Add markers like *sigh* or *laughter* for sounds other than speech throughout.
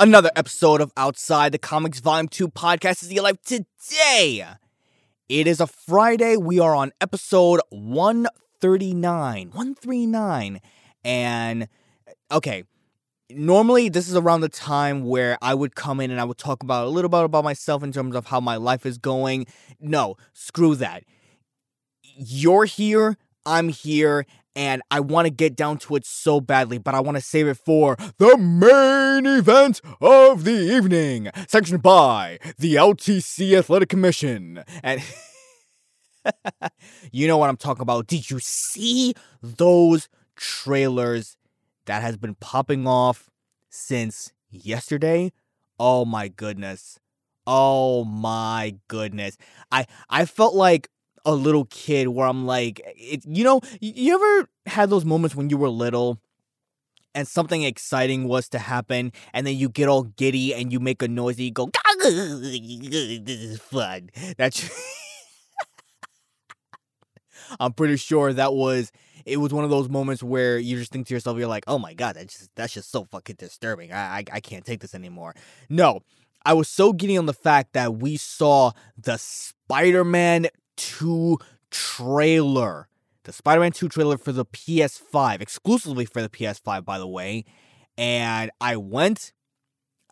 Another episode of Outside the Comics Volume 2 podcast is life today. It is a Friday. We are on episode 139. 139. And, okay, normally this is around the time where I would come in and I would talk about a little bit about myself in terms of how my life is going. No, screw that. You're here, I'm here, and I want to get down to it so badly, but I want to save it for the main event of the evening, sanctioned by the OTC Athletic Commission. And *laughs* you know what I'm talking about. Did you see those trailers that has been popping off since yesterday? Oh my goodness. Oh my goodness. I I felt like a little kid where I'm like, eh, it, you know, you ever had those moments when you were little and something exciting was to happen, and then you get all giddy and you make a noise and you go, *laughs* this is fun. That's. *laughs* I'm pretty sure that was it was one of those moments where you just think to yourself, you're like, oh my god, that's just that's just so fucking disturbing. I I, I can't take this anymore. No, I was so giddy on the fact that we saw the Spider-Man 2 trailer. The Spider Man 2 trailer for the PS5, exclusively for the PS5, by the way. And I went,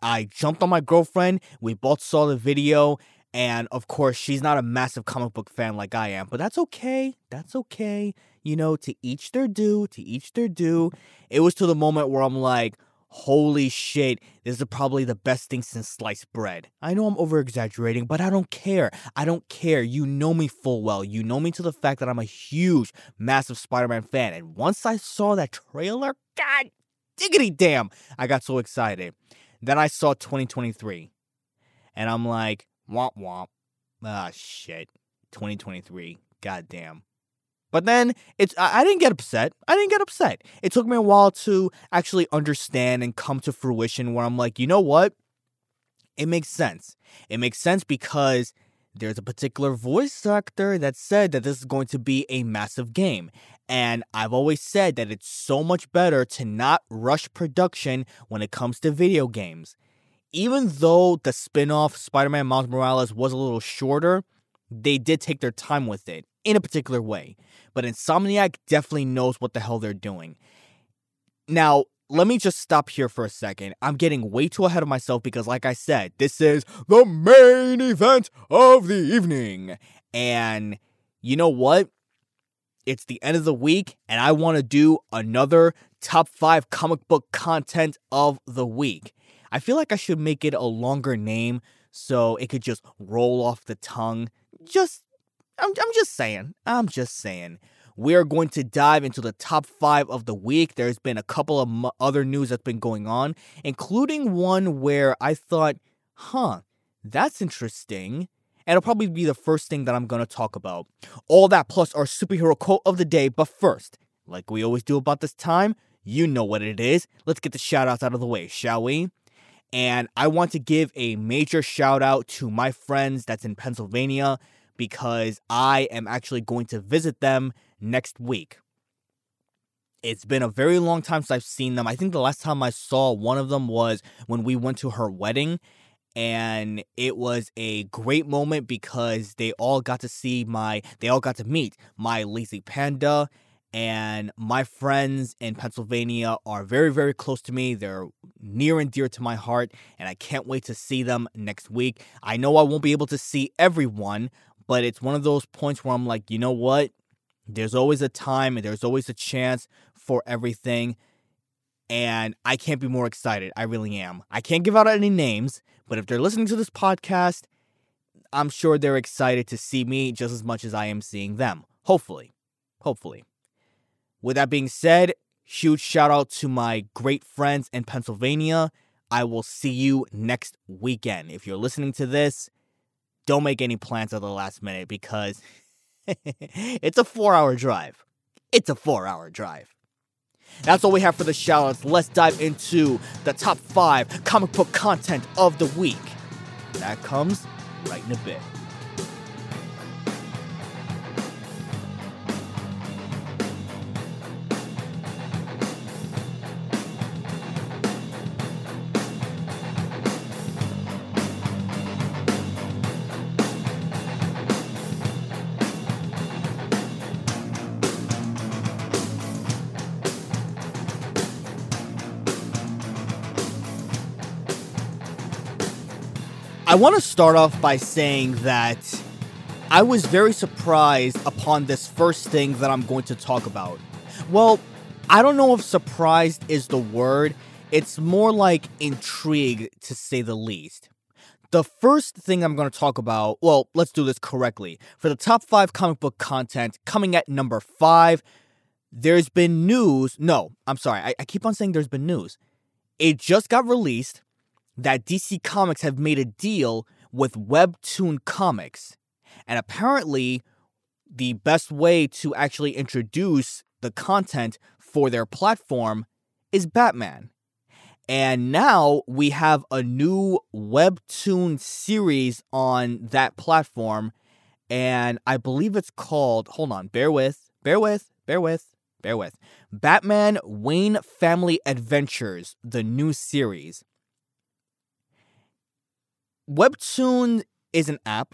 I jumped on my girlfriend, we both saw the video, and of course, she's not a massive comic book fan like I am, but that's okay. That's okay. You know, to each their due, to each their due. It was to the moment where I'm like, holy shit, this is probably the best thing since sliced bread. I know I'm over exaggerating, but I don't care. I don't care. You know me full well. You know me to the fact that I'm a huge, massive Spider Man fan. And once I saw that trailer, god diggity damn, I got so excited. Then I saw 2023, and I'm like, womp womp. Ah, shit. 2023. God damn. But then it's I, didn't get upset. I didn't get upset. It took me a while to actually understand and come to fruition where I'm like, you know what? It makes sense. It makes sense because there's a particular voice actor that said that this is going to be a massive game. And I've always said that it's so much better to not rush production when it comes to video games. Even though the spin off Spider Man Miles Morales was a little shorter, they did take their time with it in a particular way. But Insomniac definitely knows what the hell they're doing. Now, let me just stop here for a second. I'm getting way too ahead of myself because, like I said, this is the main event of the evening. And you know what? It's the end of the week, and I want to do another top five comic book content of the week. I feel like I should make it a longer name so it could just roll off the tongue. Just, I'm, I'm just saying. I'm just saying. We are going to dive into the top five of the week. There's been a couple of other news that's been going on, including one where I thought, huh, that's interesting. And it'll probably be the first thing that I'm going to talk about. All that plus our superhero quote of the day. But first, like we always do about this time, you know what it is. Let's get the shout outs out of the way, shall we? And I want to give a major shout out to my friends that's in Pennsylvania because I am actually going to visit them next week. It's been a very long time since I've seen them. I think the last time I saw one of them was when we went to her wedding. And it was a great moment because they all got to see my, they all got to meet my lazy panda. And my friends in Pennsylvania are very, very close to me. They're near and dear to my heart. And I can't wait to see them next week. I know I won't be able to see everyone, but it's one of those points where I'm like, you know what? There's always a time and there's always a chance for everything. And I can't be more excited. I really am. I can't give out any names, but if they're listening to this podcast, I'm sure they're excited to see me just as much as I am seeing them. Hopefully. Hopefully. With that being said, huge shout out to my great friends in Pennsylvania. I will see you next weekend. If you're listening to this, don't make any plans at the last minute because *laughs* it's a four hour drive. It's a four hour drive. That's all we have for the shoutouts. Let's dive into the top five comic book content of the week. That comes right in a bit. I want to start off by saying that I was very surprised upon this first thing that I'm going to talk about. Well, I don't know if surprised is the word, it's more like intrigued to say the least. The first thing I'm going to talk about, well, let's do this correctly. For the top five comic book content, coming at number five, there's been news. No, I'm sorry, I, I keep on saying there's been news. It just got released that DC Comics have made a deal with Webtoon Comics. And apparently, the best way to actually introduce the content for their platform is Batman. And now we have a new Webtoon series on that platform. And I believe it's called, hold on, bear with, bear with, bear with, bear with. Batman Wayne Family Adventures, the new series. Webtoon is an app,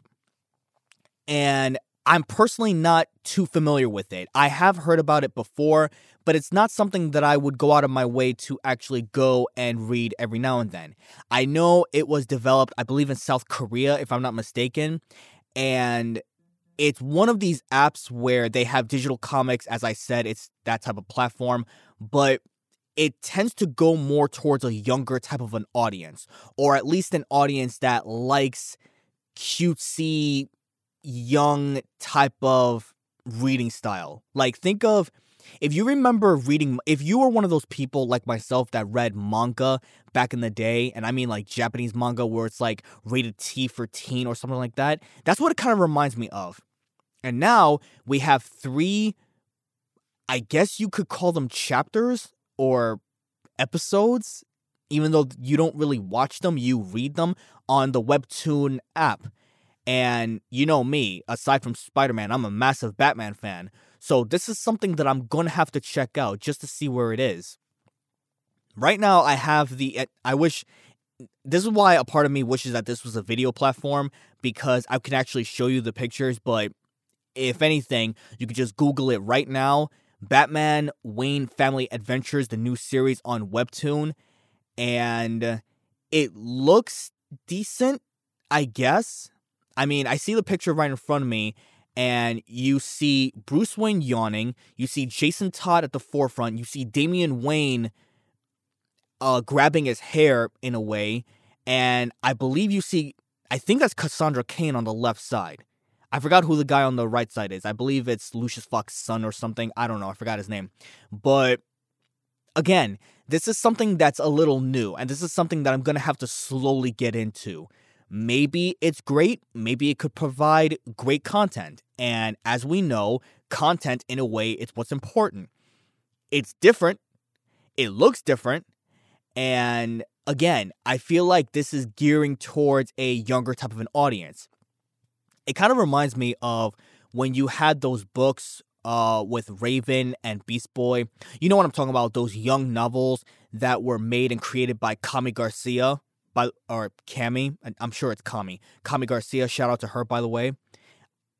and I'm personally not too familiar with it. I have heard about it before, but it's not something that I would go out of my way to actually go and read every now and then. I know it was developed, I believe, in South Korea, if I'm not mistaken, and it's one of these apps where they have digital comics. As I said, it's that type of platform, but it tends to go more towards a younger type of an audience, or at least an audience that likes cutesy, young type of reading style. Like, think of if you remember reading, if you were one of those people like myself that read manga back in the day, and I mean like Japanese manga where it's like rated T for teen or something like that, that's what it kind of reminds me of. And now we have three, I guess you could call them chapters or episodes, even though you don't really watch them, you read them on the Webtoon app. And you know me, aside from Spider Man, I'm a massive Batman fan. So this is something that I'm to have to check out just to see where it is. Right now, I have the. Eh, I wish. This is why a part of me wishes that this was a video platform because I can actually show you the pictures. But if anything, you could just Google it right now Batman Wayne Family Adventures, the new series on Webtoon, and it looks decent, I guess. I mean, I see the picture right in front of me, and you see Bruce Wayne yawning, you see Jason Todd at the forefront, you see Damian Wayne uh, grabbing his hair in a way, and I believe you see, I think that's Cassandra Cain on the left side. I forgot who the guy on the right side is. I believe it's Lucius Fox's son or something. I don't know. I forgot his name. But again, this is something that's a little new, and this is something that I'm going to have to slowly get into. Maybe it's great. Maybe it could provide great content. And as we know, content in a way it's what's important. It's different. It looks different. And again, I feel like this is gearing towards a younger type of an audience it kind of reminds me of when you had those books uh, with Raven and Beast Boy. You know what I'm talking about? Those young novels that were made and created by Kami Garcia, by or Cami. I'm sure it's Kami. Kami Garcia. Shout out to her, by the way.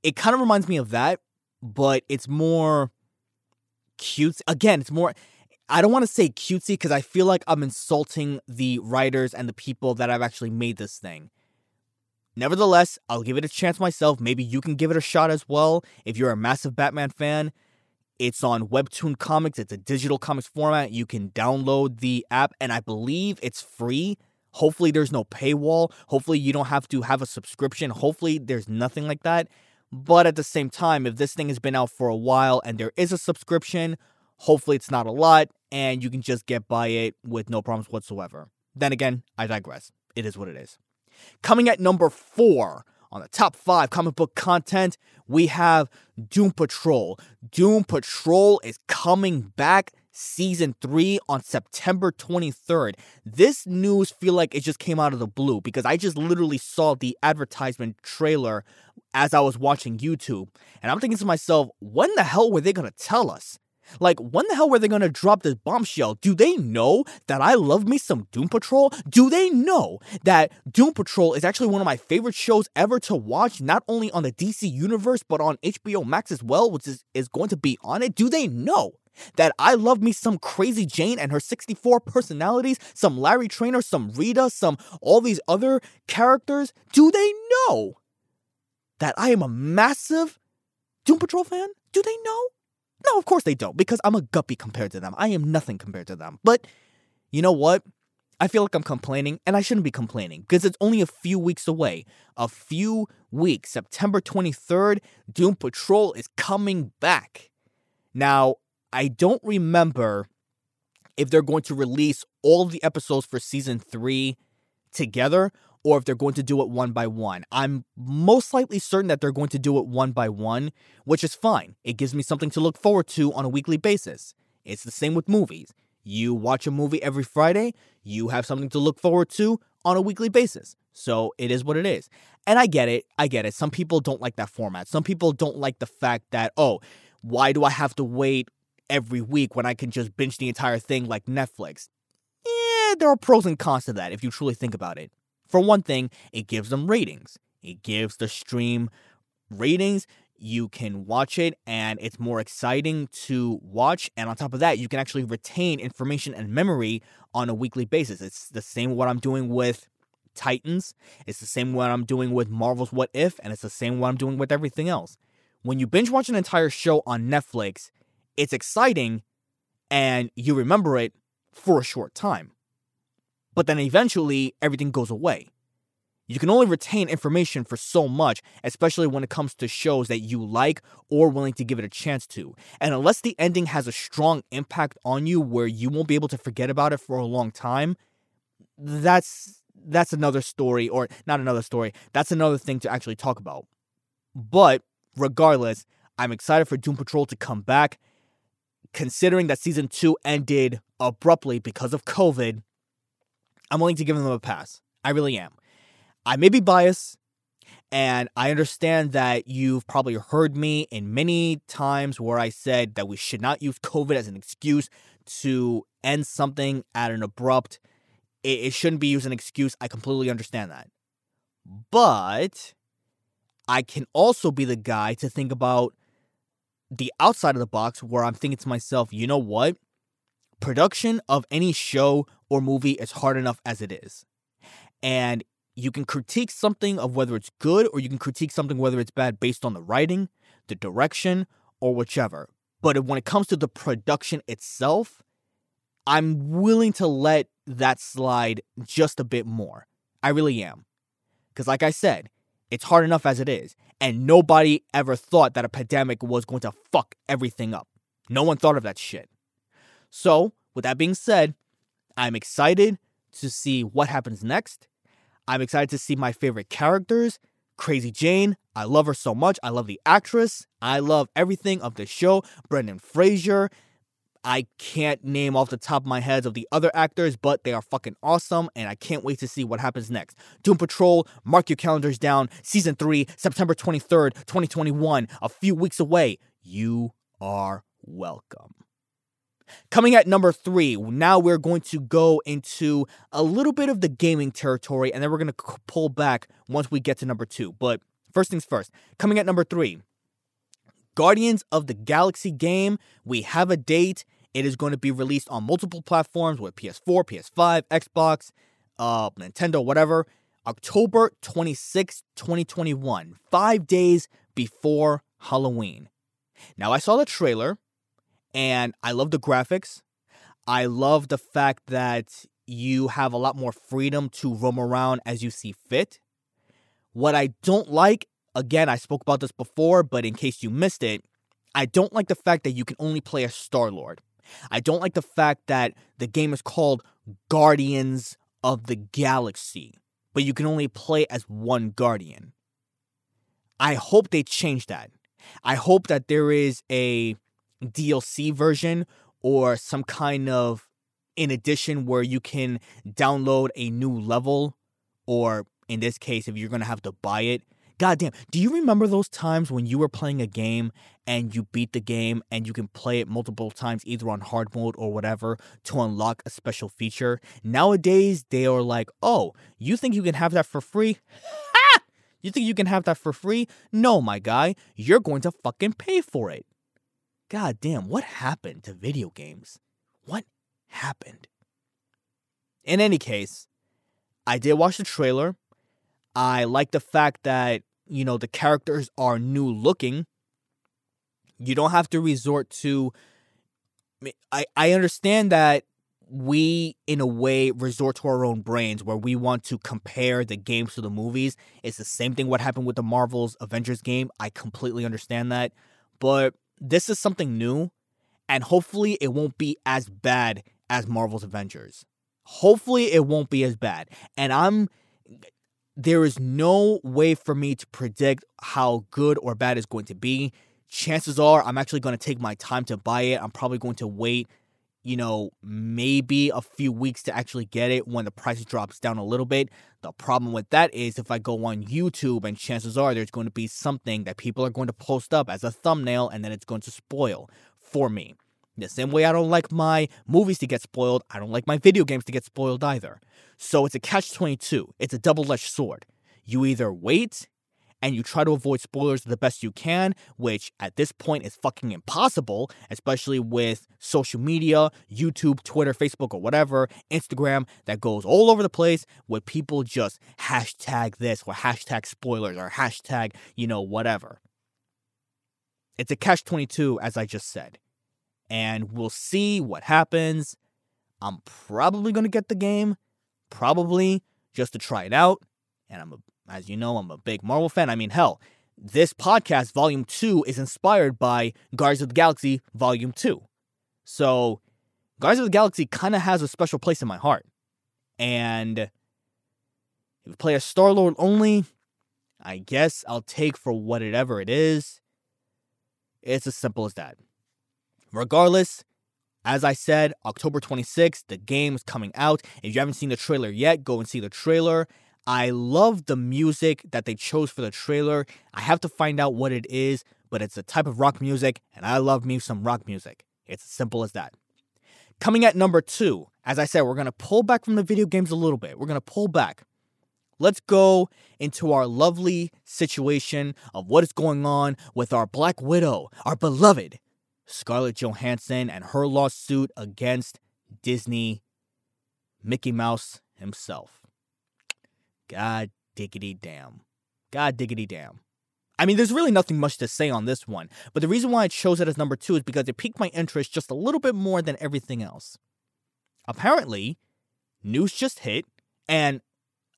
It kind of reminds me of that, but it's more cute. Again, it's more. I don't want to say cutesy because I feel like I'm insulting the writers and the people that have actually made this thing. Nevertheless, I'll give it a chance myself. Maybe you can give it a shot as well if you're a massive Batman fan. It's on Webtoon Comics. It's a digital comics format. You can download the app, and I believe it's free. Hopefully, there's no paywall. Hopefully, you don't have to have a subscription. Hopefully, there's nothing like that. But at the same time, if this thing has been out for a while and there is a subscription, hopefully, it's not a lot, and you can just get by it with no problems whatsoever. Then again, I digress. It is what it is. Coming at number four on the top five comic book content, we have Doom Patrol. Doom Patrol is coming back season 3 on September 23rd. This news feel like it just came out of the blue because I just literally saw the advertisement trailer as I was watching YouTube and I'm thinking to myself, when the hell were they going to tell us? Like, when the hell were they gonna drop this bombshell? Do they know that I love me some Doom Patrol? Do they know that Doom Patrol is actually one of my favorite shows ever to watch, not only on the DC Universe, but on HBO Max as well, which is, is going to be on it? Do they know? That I love me some crazy Jane and her 64 personalities, some Larry Trainor, some Rita, some all these other characters. Do they know that I am a massive Doom Patrol fan? Do they know? No, of course they don't, because I'm a guppy compared to them. I am nothing compared to them. But you know what? I feel like I'm complaining, and I shouldn't be complaining because it's only a few weeks away. A few weeks. September 23rd, Doom Patrol is coming back. Now, I don't remember if they're going to release all the episodes for season three together or if they're going to do it one by one. I'm most likely certain that they're going to do it one by one, which is fine. It gives me something to look forward to on a weekly basis. It's the same with movies. You watch a movie every Friday, you have something to look forward to on a weekly basis. So it is what it is. And I get it. I get it. Some people don't like that format. Some people don't like the fact that, oh, why do I have to wait every week when I can just binge the entire thing like Netflix? Yeah, there are pros and cons to that if you truly think about it. For one thing, it gives them ratings. It gives the stream ratings. You can watch it and it's more exciting to watch. And on top of that, you can actually retain information and memory on a weekly basis. It's the same what I'm doing with Titans. It's the same what I'm doing with Marvel's What If, and it's the same what I'm doing with everything else. When you binge watch an entire show on Netflix, it's exciting and you remember it for a short time but then eventually everything goes away. You can only retain information for so much, especially when it comes to shows that you like or willing to give it a chance to. And unless the ending has a strong impact on you where you won't be able to forget about it for a long time, that's that's another story or not another story. That's another thing to actually talk about. But regardless, I'm excited for Doom Patrol to come back considering that season 2 ended abruptly because of COVID I'm willing to give them a pass. I really am. I may be biased, and I understand that you've probably heard me in many times where I said that we should not use COVID as an excuse to end something at an abrupt. It, shouldn't be used as an excuse. I completely understand that. But I can also be the guy to think about the outside of the box where I'm thinking to myself, you know what? Production of any show or movie is hard enough as it is. And you can critique something of whether it's good or you can critique something whether it's bad based on the writing, the direction, or whichever. But when it comes to the production itself, I'm willing to let that slide just a bit more. I really am. Because, like I said, it's hard enough as it is. And nobody ever thought that a pandemic was going to fuck everything up. No one thought of that shit. So, with that being said, I'm excited to see what happens next. I'm excited to see my favorite characters. Crazy Jane, I love her so much. I love the actress. I love everything of the show. Brendan Fraser. I can't name off the top of my head of the other actors, but they are fucking awesome, and I can't wait to see what happens next. Doom Patrol, mark your calendars down. Season 3, September 23rd, 2021, a few weeks away. You are welcome. Coming at number three, now we're going to go into a little bit of the gaming territory and then we're going to pull back once we get to number two. But first things first, coming at number three, Guardians of the Galaxy game. We have a date. It is going to be released on multiple platforms with PS4, PS5, Xbox, uh, Nintendo, whatever. October 26, 2021, five days before Halloween. Now, I saw the trailer and I love the graphics. I love the fact that you have a lot more freedom to roam around as you see fit. What I don't like, again, I spoke about this before, but in case you missed it, I don't like the fact that you can only play as Star Lord. I don't like the fact that the game is called Guardians of the galaxy, but you can only play as one guardian. I hope they change that. I hope that there is a DLC version or some kind of in addition where you can download a new level? Or in this case if you're going to have to buy it. Goddamn do you remember those times when you were playing a game and you beat the game and you can play it multiple times either on hard mode or whatever to unlock a special feature? Nowadays they are like oh you think you can have that for free? *laughs* You think you can have that for free? No my guy. You're going to fucking pay for it god damn what happened to video games what happened. In any case, I did watch the trailer. I like the fact that, you know, the characters are new looking. You don't have to resort to. I, I understand that we, in a way, resort to our own brains where we want to compare the games to the movies. It's the same thing what happened with the Marvel's Avengers game. I completely understand that. But this is something new, and hopefully it won't be as bad as Marvel's Avengers. Hopefully, it won't be as bad. And I'm. There is no way for me to predict how good or bad it's going to be. Chances are, I'm actually going to take my time to buy it. I'm probably going to wait, you know, maybe a few weeks to actually get it when the price drops down a little bit. The problem with that is if I go on YouTube, and chances are there's going to be something that people are going to post up as a thumbnail, and then it's going to spoil for me. The same way I don't like my movies to get spoiled, I don't like my video games to get spoiled either. So it's a catch 22. It's a double edged sword. You either wait and you try to avoid spoilers the best you can, which at this point is fucking impossible, especially with social media, YouTube, Twitter, Facebook, or whatever, Instagram that goes all over the place with people just hashtag this or hashtag spoilers or hashtag, you know, whatever. It's a catch 22, as I just said and we'll see what happens. I'm probably going to get the game, probably just to try it out. And I'm, as you know, I'm a big Marvel fan. I mean, hell, this podcast, Volume 2, is inspired by Guardians of the Galaxy Volume 2. So, Guardians of the Galaxy kind of has a special place in my heart. And if you play a Star Lord only, I guess I'll take for whatever it is. It's as simple as that. Regardless, as I said, October 26th, the game is coming out. If you haven't seen the trailer yet, go and see the trailer. I love the music that they chose for the trailer. I have to find out what it is, but it's a type of rock music, and I love me some rock music. It's as simple as that. Coming at number two, as I said, we're going to pull back from the video games a little bit. We're going to pull back. Let's go into our lovely situation of what is going on with our Black Widow, our beloved Scarlett Johansson and her lawsuit against Disney, Mickey Mouse himself. God diggity damn. God diggity damn. I mean, there's really nothing much to say on this one, but the reason why I chose it as number two is because it piqued my interest just a little bit more than everything else. Apparently, news just hit, and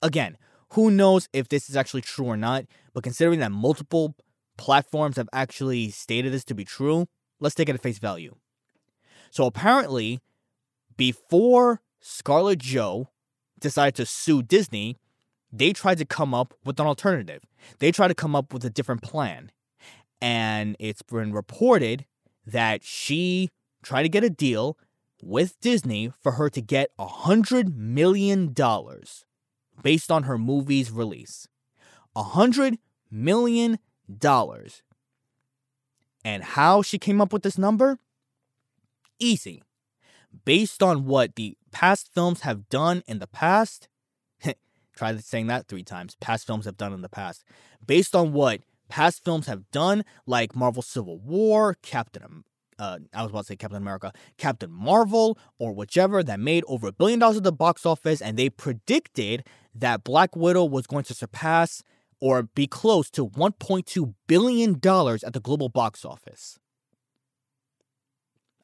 again, who knows if this is actually true or not, but considering that multiple platforms have actually stated this to be true, let's take it at face value. So apparently, before Scarlett Jo decided to sue Disney, they tried to come up with an alternative. They tried to come up with a different plan. And it's been reported that she tried to get a deal with Disney for her to get a $100 million based on her movie's release. A $100 million and how she came up with this number? Easy. Based on what the past films have done in the past, try saying that three times. Past films have done in the past. Based on what past films have done, like Marvel Civil War, Captain uh, I was about to say Captain America, Captain Marvel, or whichever that made over a billion dollars at the box office, and they predicted that Black Widow was going to surpass or be close to $1.2 billion at the global box office.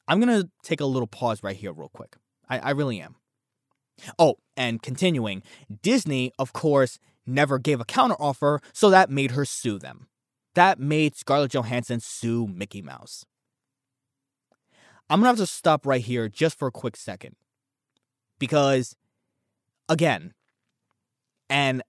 I'm going to take a little pause right here, real quick. I, I really am. Oh, and continuing, Disney, of course, never gave a counteroffer, so that made her sue them. That made Scarlett Johansson sue Mickey Mouse. I'm gonna have to stop right here just for a quick second. Because again, and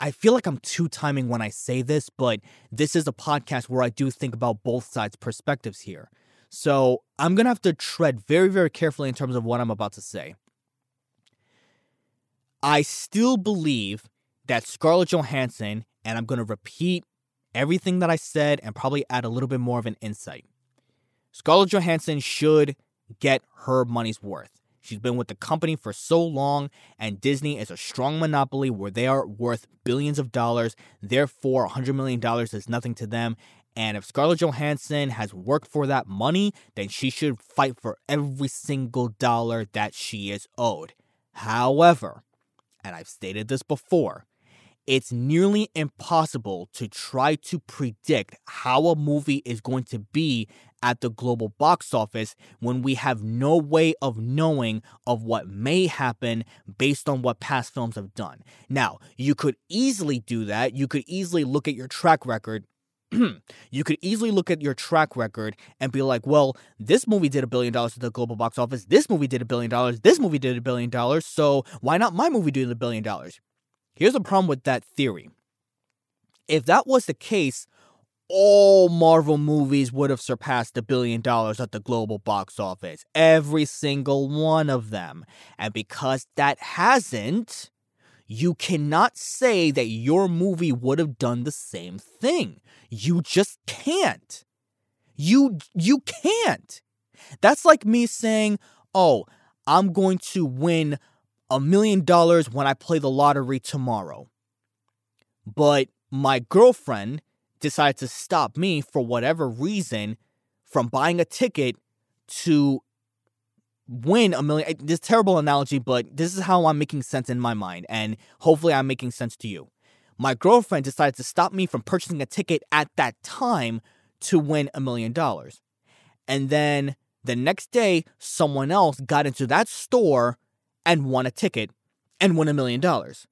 I feel like I'm two timing when I say this, but this is a podcast where I do think about both sides' perspectives here. So I'm to have to tread very, very carefully in terms of what I'm about to say. I still believe that Scarlett Johansson, and I'm going to repeat everything that I said and probably add a little bit more of an insight. Scarlett Johansson should get her money's worth. She's been with the company for so long, and Disney is a strong monopoly where they are worth billions of dollars. Therefore, $100 million is nothing to them. And if Scarlett Johansson has worked for that money, then she should fight for every single dollar that she is owed. However, and I've stated this before, it's nearly impossible to try to predict how a movie is going to be at the global box office when we have no way of knowing of what may happen based on what past films have done. Now, you could easily do that. You could easily look at your track record *clears throat* you could easily look at your track record and be like, well, this movie did a billion dollars at the global box office. This movie did a billion dollars. This movie did a billion dollars. So why not my movie do a billion dollars? Here's the problem with that theory. If that was the case, all Marvel movies would have surpassed a billion dollars at the global box office. Every single one of them. And because that hasn't, you cannot say that your movie would have done the same thing. You just can't. You you can't. That's like me saying, "Oh, I'm going to win a million dollars when I play the lottery tomorrow. But my girlfriend decided to stop me for whatever reason from buying a ticket to win a million. This terrible analogy, but this is how I'm making sense in my mind, and hopefully I'm making sense to you. My girlfriend decided to stop me from purchasing a ticket at that time to win a million dollars. And then the next day, someone else got into that store and won a ticket and won a million dollars.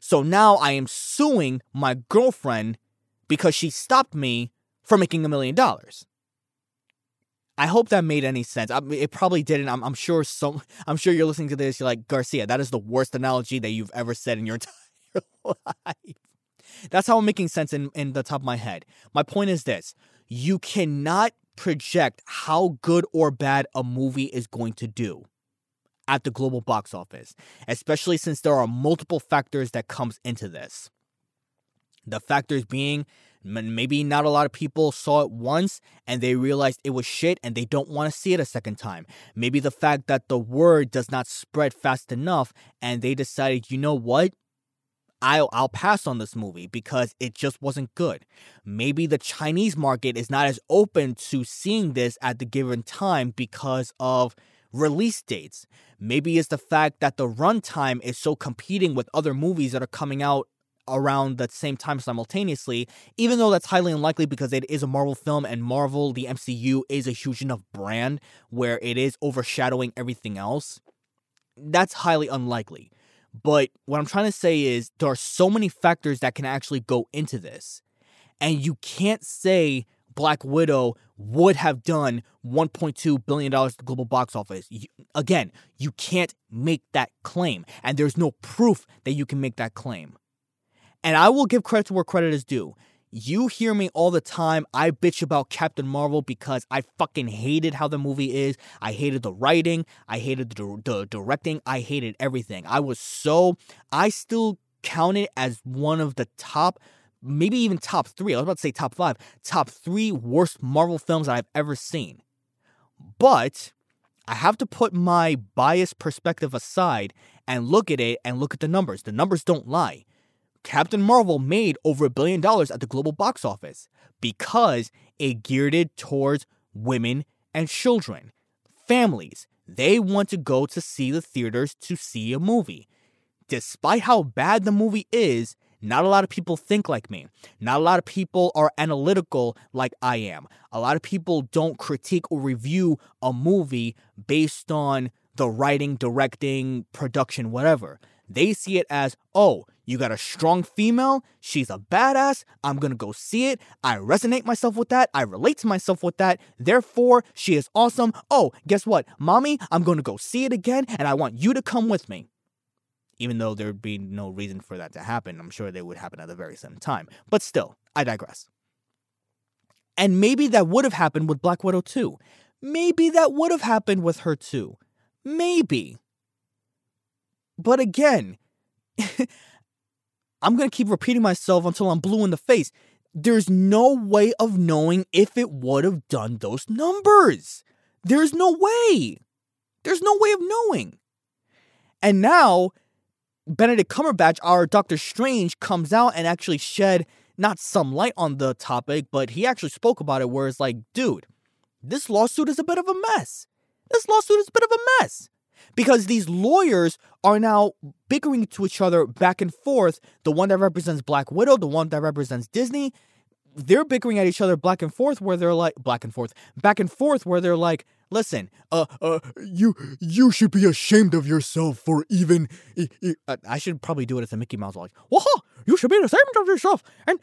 So now I am suing my girlfriend because she stopped me from making a million dollars. I hope that made any sense. I mean, it probably didn't. I'm, I'm, sure some. I'm sure you're listening to this. You're like Garcia. That is the worst analogy that you've ever said in your *laughs* entire life. That's how I'm making sense in, in the top of my head. My point is this: you cannot project how good or bad a movie is going to do at the global box office, especially since there are multiple factors that comes into this. The factors being maybe not a lot of people saw it once and they realized it was shit and they don't want to see it a second time. Maybe the fact that the word does not spread fast enough and they decided, you know what? I'll, I'll pass on this movie because it just wasn't good. Maybe the Chinese market is not as open to seeing this at the given time because of release dates. Maybe it's the fact that the runtime is so competing with other movies that are coming out around the same time simultaneously, even though that's highly unlikely because it is a Marvel film and Marvel, the MCU, is a huge enough brand where it is overshadowing everything else. That's highly unlikely. But what I'm trying to say is there are so many factors that can actually go into this. And you can't say Black Widow would have done 1.2 billion dollars at the global box office. You, again, you can't make that claim, and there's no proof that you can make that claim. And I will give credit to where credit is due. You hear me all the time. I bitch about Captain Marvel because I fucking hated how the movie is. I hated the writing. I hated the, the directing. I hated everything. I was so. I still count it as one of the top maybe even top three. I was about to say top five, top three worst Marvel films that I've ever seen. But I have to put my biased perspective aside and look at it and look at the numbers. The numbers don't lie. Captain Marvel made over a billion dollars at the global box office because it geared it towards women and children, families. They want to go to see the theaters to see a movie. Despite how bad the movie is, not a lot of people think like me. Not a lot of people are analytical like I am. A lot of people don't critique or review a movie based on the writing, directing, production, whatever. They see it as, oh, you got a strong female, she's a badass, I'm gonna go see it. I resonate myself with that, I relate to myself with that, therefore, she is awesome. Oh, guess what? Mommy, I'm gonna go see it again, and I want you to come with me even though there'd be no reason for that to happen. I'm sure they would happen at the very same time. But still, I digress. And maybe that would have happened with Black Widow too. Maybe that would have happened with her too. Maybe. But again, *laughs* I'm going to keep repeating myself until I'm blue in the face. There's no way of knowing if it would have done those numbers. There's no way. There's no way of knowing. And now, Benedict Cumberbatch, our Doctor Strange, comes out and actually shed not some light on the topic, but he actually spoke about it where it's like, dude, this lawsuit is a bit of a mess. This lawsuit is a bit of a mess. Because these lawyers are now bickering to each other back and forth. The one that represents Black Widow, the one that represents Disney, they're bickering at each other back and forth where they're like back and forth, back and forth where they're like, listen, uh, uh, you you should be ashamed of yourself for even. Uh, I should probably do it as a Mickey Mouse like, waha, you should be ashamed of yourself, and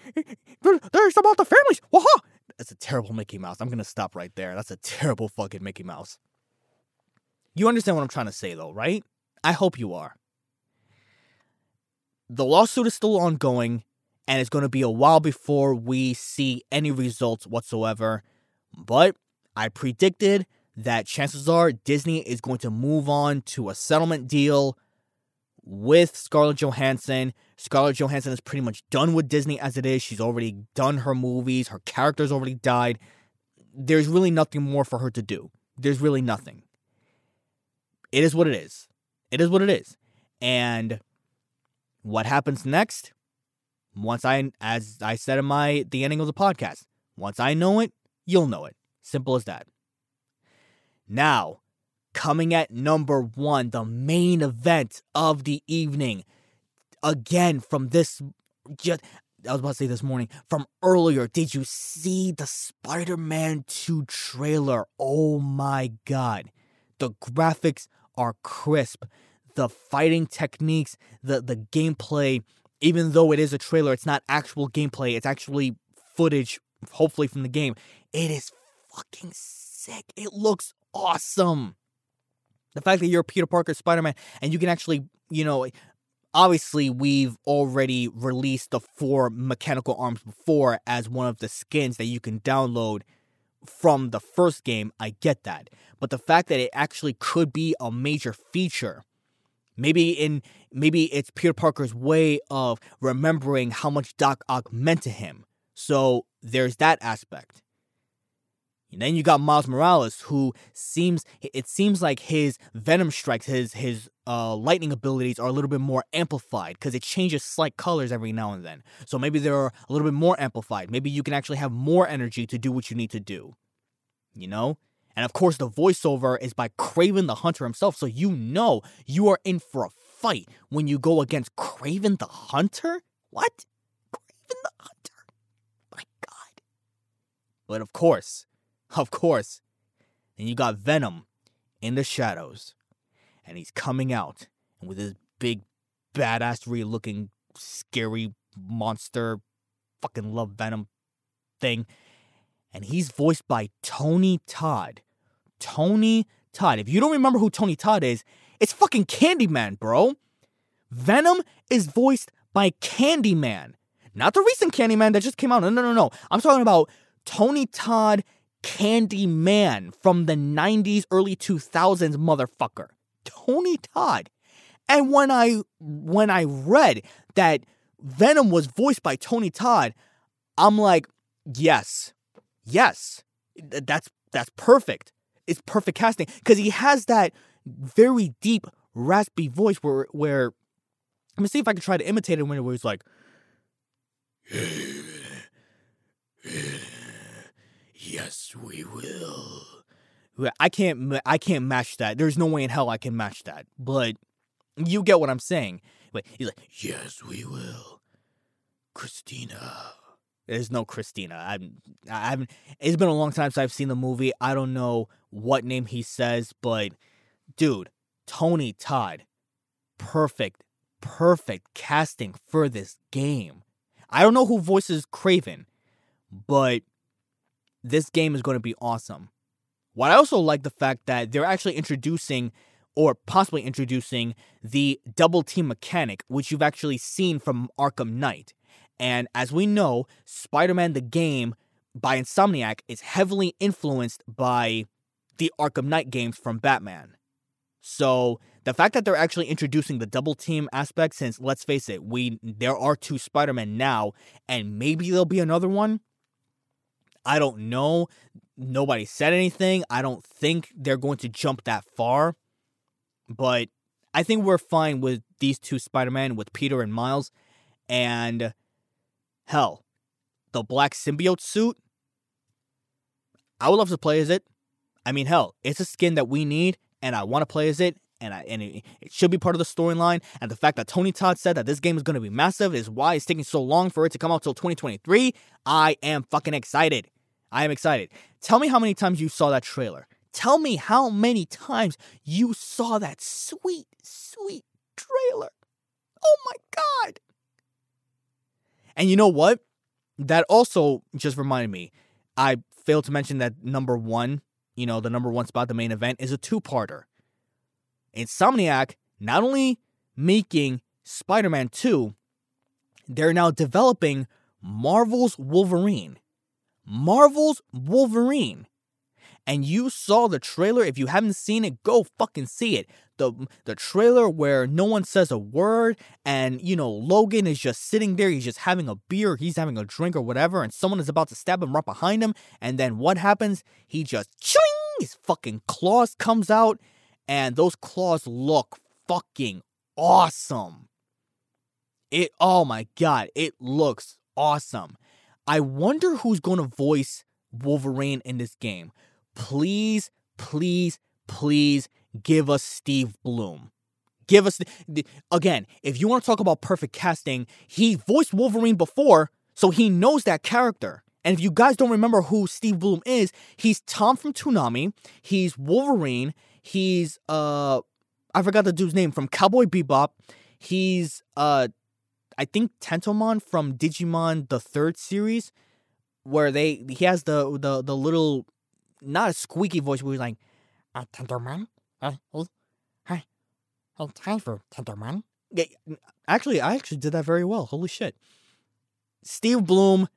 there's about the families, waha. That's a terrible Mickey Mouse. I'm gonna stop right there. That's a terrible fucking Mickey Mouse. You understand what I'm trying to say, though, right? I hope you are. The lawsuit is still ongoing, and it's going to be a while before we see any results whatsoever. But I predicted that chances are Disney is going to move on to a settlement deal with Scarlett Johansson. Scarlett Johansson is pretty much done with Disney as it is. She's already done her movies, her character's already died. There's really nothing more for her to do. There's really nothing it is what it is. It is what it is. And what happens next? Once I, as I said in my the ending of the podcast, once I know it, you'll know it. Simple as that. Now, coming at number one, the main event of the evening. Again, from this, just I was about to say this morning, from earlier, did you see the Spider Man 2 trailer? Oh my god. The graphics are crisp. The fighting techniques, the the gameplay, even though it is a trailer, it's not actual gameplay. It's actually footage, hopefully from the game. It is fucking sick. It looks awesome. The fact that you're Peter Parker Spider Man and you can actually, you know, obviously we've already released the four mechanical arms before as one of the skins that you can download from the first game, I get that. But the fact that it actually could be a major feature, maybe in maybe it's Peter Parker's way of remembering how much Doc Ock meant to him. So there's that aspect. And then you got Miles Morales, who seems it seems like his Venom strikes, his his uh, lightning abilities are a little bit more amplified because it changes slight colors every now and then. So maybe they're a little bit more amplified. Maybe you can actually have more energy to do what you need to do. You know? And of course, the voiceover is by Kraven the Hunter himself, so you know you are in for a fight when you go against Kraven the Hunter. What? Kraven the Hunter? My God. But of course, *laughs* of course. And you got Venom in the shadows. And he's coming out and with his big, badassery looking, scary monster, fucking love Venom thing. And he's voiced by Tony Todd. Tony Todd. If you don't remember who Tony Todd is, it's fucking Candyman, bro. Venom is voiced by Candyman. Not the recent Candyman that just came out. No, no, no, no. I'm talking about Tony Todd Candyman from the 90s, early 2000s, motherfucker. Tony Todd. And when I when I read that Venom was voiced by Tony Todd, I'm like, yes, yes, that's that's perfect. It's perfect casting because he has that very deep, raspy voice where where. Let me see if I can try to imitate it when it was like. Yes, we will. I can't I can't match that. There's no way in hell I can match that. But you get what I'm saying. But he's like, "Yes, we will." Christina. There's no Christina. I'm I haven't it's been a long time since I've seen the movie. I don't know what name he says, but dude, Tony Todd. Perfect, perfect casting for this game. I don't know who voices Kraven, but this game is going to be awesome. What I also like the fact that they're actually introducing or possibly introducing the double team mechanic, which you've actually seen from Arkham Knight. And as we know, Spider Man the game by Insomniac is heavily influenced by the Arkham Knight games from Batman. So the fact that they're actually introducing the double team aspect, since let's face it, we there are two Spider-Man now, and maybe there'll be another one. I don't know. Nobody said anything. I don't think they're going to jump that far. But I think we're fine with these two Spider-Man with Peter and Miles. And hell, the black symbiote suit. I would love to play as it. I mean, hell, it's a skin that we need, and I want to play as it, and I, and it, it should be part of the storyline. And the fact that Tony Todd said that this game is going to be massive is why it's taking so long for it to come out till 2023. I am fucking excited. I am excited. Tell me how many times you saw that trailer. Tell me how many times you saw that sweet, sweet trailer. Oh my god. And you know what? That also just reminded me. I failed to mention that number one, you know, the number one spot, the main event, is a two parter. Insomniac not only making Spider Man 2, they're now developing Marvel's Wolverine. Marvel's Wolverine. And you saw the trailer. If you haven't seen it, go fucking see it. The the trailer where no one says a word and you know Logan is just sitting there, he's just having a beer, he's having a drink or whatever, and someone is about to stab him right behind him, and then what happens? He just ching, his fucking claws comes out and those claws look fucking awesome. It oh my god, it looks awesome. I wonder who's going to voice Wolverine in this game. Please, please, please give us Steve Blum. Give us again, if you want to talk about perfect casting, he voiced Wolverine before, so he knows that character. And if you guys don't remember who Steve Blum is, he's Tom from Toonami, he's Wolverine, He's uh I forgot the dude's name from Cowboy Bebop. He's uh I think Tentomon from Digimon the third series, where they he has the the the little not a squeaky voice, but he's like, uh, Tentomon, uh, hi, oh, time for Tentomon. Yeah, actually, I actually did that very well. Holy shit! Steve Blum,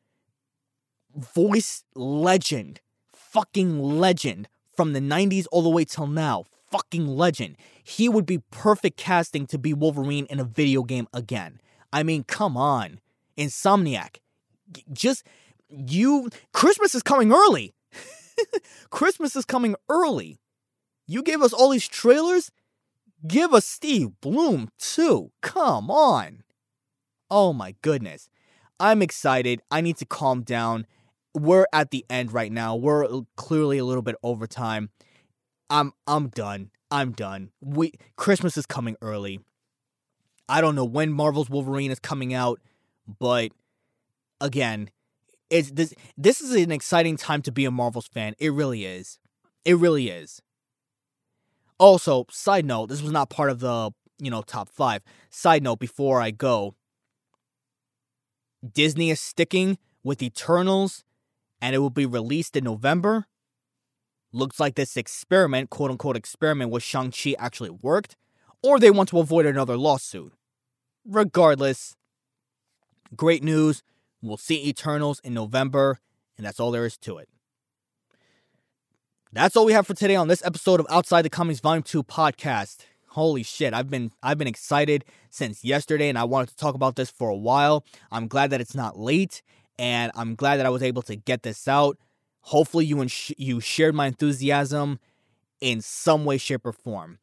voice legend, fucking legend from the 90s all the way till now. Fucking legend. He would be perfect casting to be Wolverine in a video game again. I mean, come on. Insomniac. Just you Christmas is coming early. *laughs* Christmas is coming early. You gave us all these trailers? Give us Steve Blum too. Come on. Oh my goodness. I'm excited. I need to calm down we're at the end right now. We're clearly a little bit over time. I'm I'm done. I'm done. We Christmas is coming early. I don't know when Marvel's Wolverine is coming out, but again, it's this this is an exciting time to be a Marvel's fan. It really is. It really is. Also, side note, this was not part of the, you know, top 5. Side note before I go, Disney is sticking with Eternals and it will be released in November. Looks like this experiment, quote unquote experiment with Shang-Chi actually worked, or they want to avoid another lawsuit. Regardless, great news. We'll see Eternals in November, and that's all there is to it. That's all we have for today on this episode of Outside the Comics Volume 2 podcast. Holy shit, I've been I've been excited since yesterday and I wanted to talk about this for a while. I'm glad that it's not late and I'm glad that I was able to get this out. Hopefully, you ins- you shared my enthusiasm in some way, shape, or form.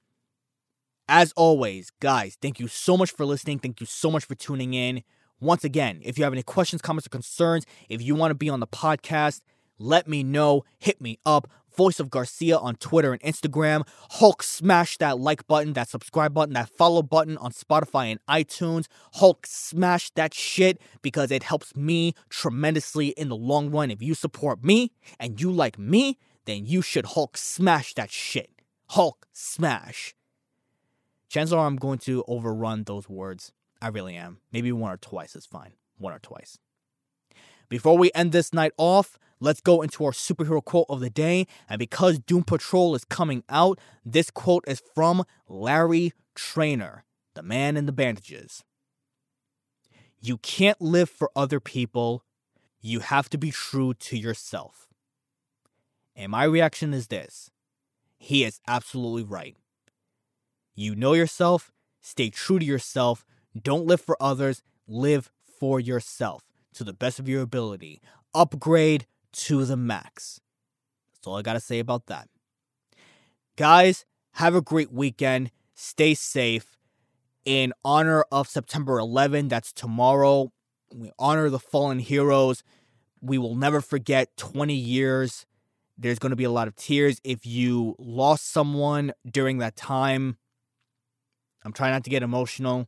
As always, guys, thank you so much for listening. Thank you so much for tuning in. Once again, if you have any questions, comments, or concerns, if you want to be on the podcast, let me know. Hit me up. Voice of Garcia on Twitter and Instagram. Hulk, smash that like button, that subscribe button, that follow button on Spotify and iTunes. Hulk, smash that shit because it helps me tremendously in the long run. If you support me and you like me, then you should Hulk smash that shit. Hulk smash. Chances are I'm going to overrun those words. I really am. Maybe one or twice is fine. One or twice. Before we end this night off, let's go into our superhero quote of the day. And because Doom Patrol is coming out, this quote is from Larry Trainor, the man in the bandages. You can't live for other people, you have to be true to yourself. And my reaction is this he is absolutely right. You know yourself, stay true to yourself, don't live for others, live for yourself to the best of your ability. Upgrade to the max. That's all I got to say about that. Guys, have a great weekend. Stay safe. In honor of September 11, that's tomorrow, we honor the fallen heroes. We will never forget 20 years. There's going to be a lot of tears. If you lost someone during that time, I'm trying not to get emotional.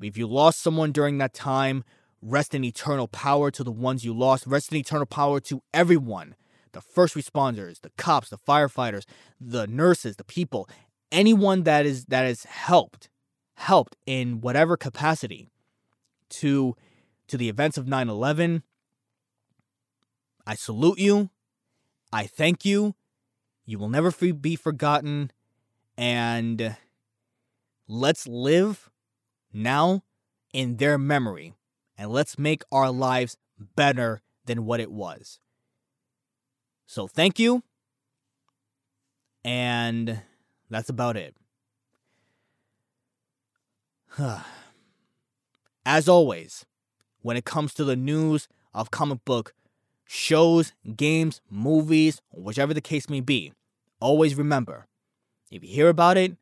If you lost someone during that time, rest in eternal power to the ones you lost. Rest in eternal power to everyone the first responders, the cops, the firefighters, the nurses, the people, anyone that is that has helped helped in whatever capacity to to the events of 9/11. I salute you. I thank you. You will never be forgotten and let's live now in their memory and let's make our lives better than what it was. So thank you. And that's about it. *sighs* As always, when it comes to the news of comic book shows, games, movies, whichever the case may be, always remember if you hear about it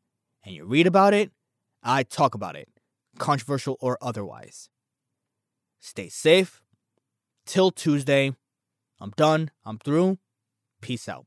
and you read about it, I talk about it, controversial or otherwise. Stay safe. Till Tuesday. I'm done. I'm through. Peace out.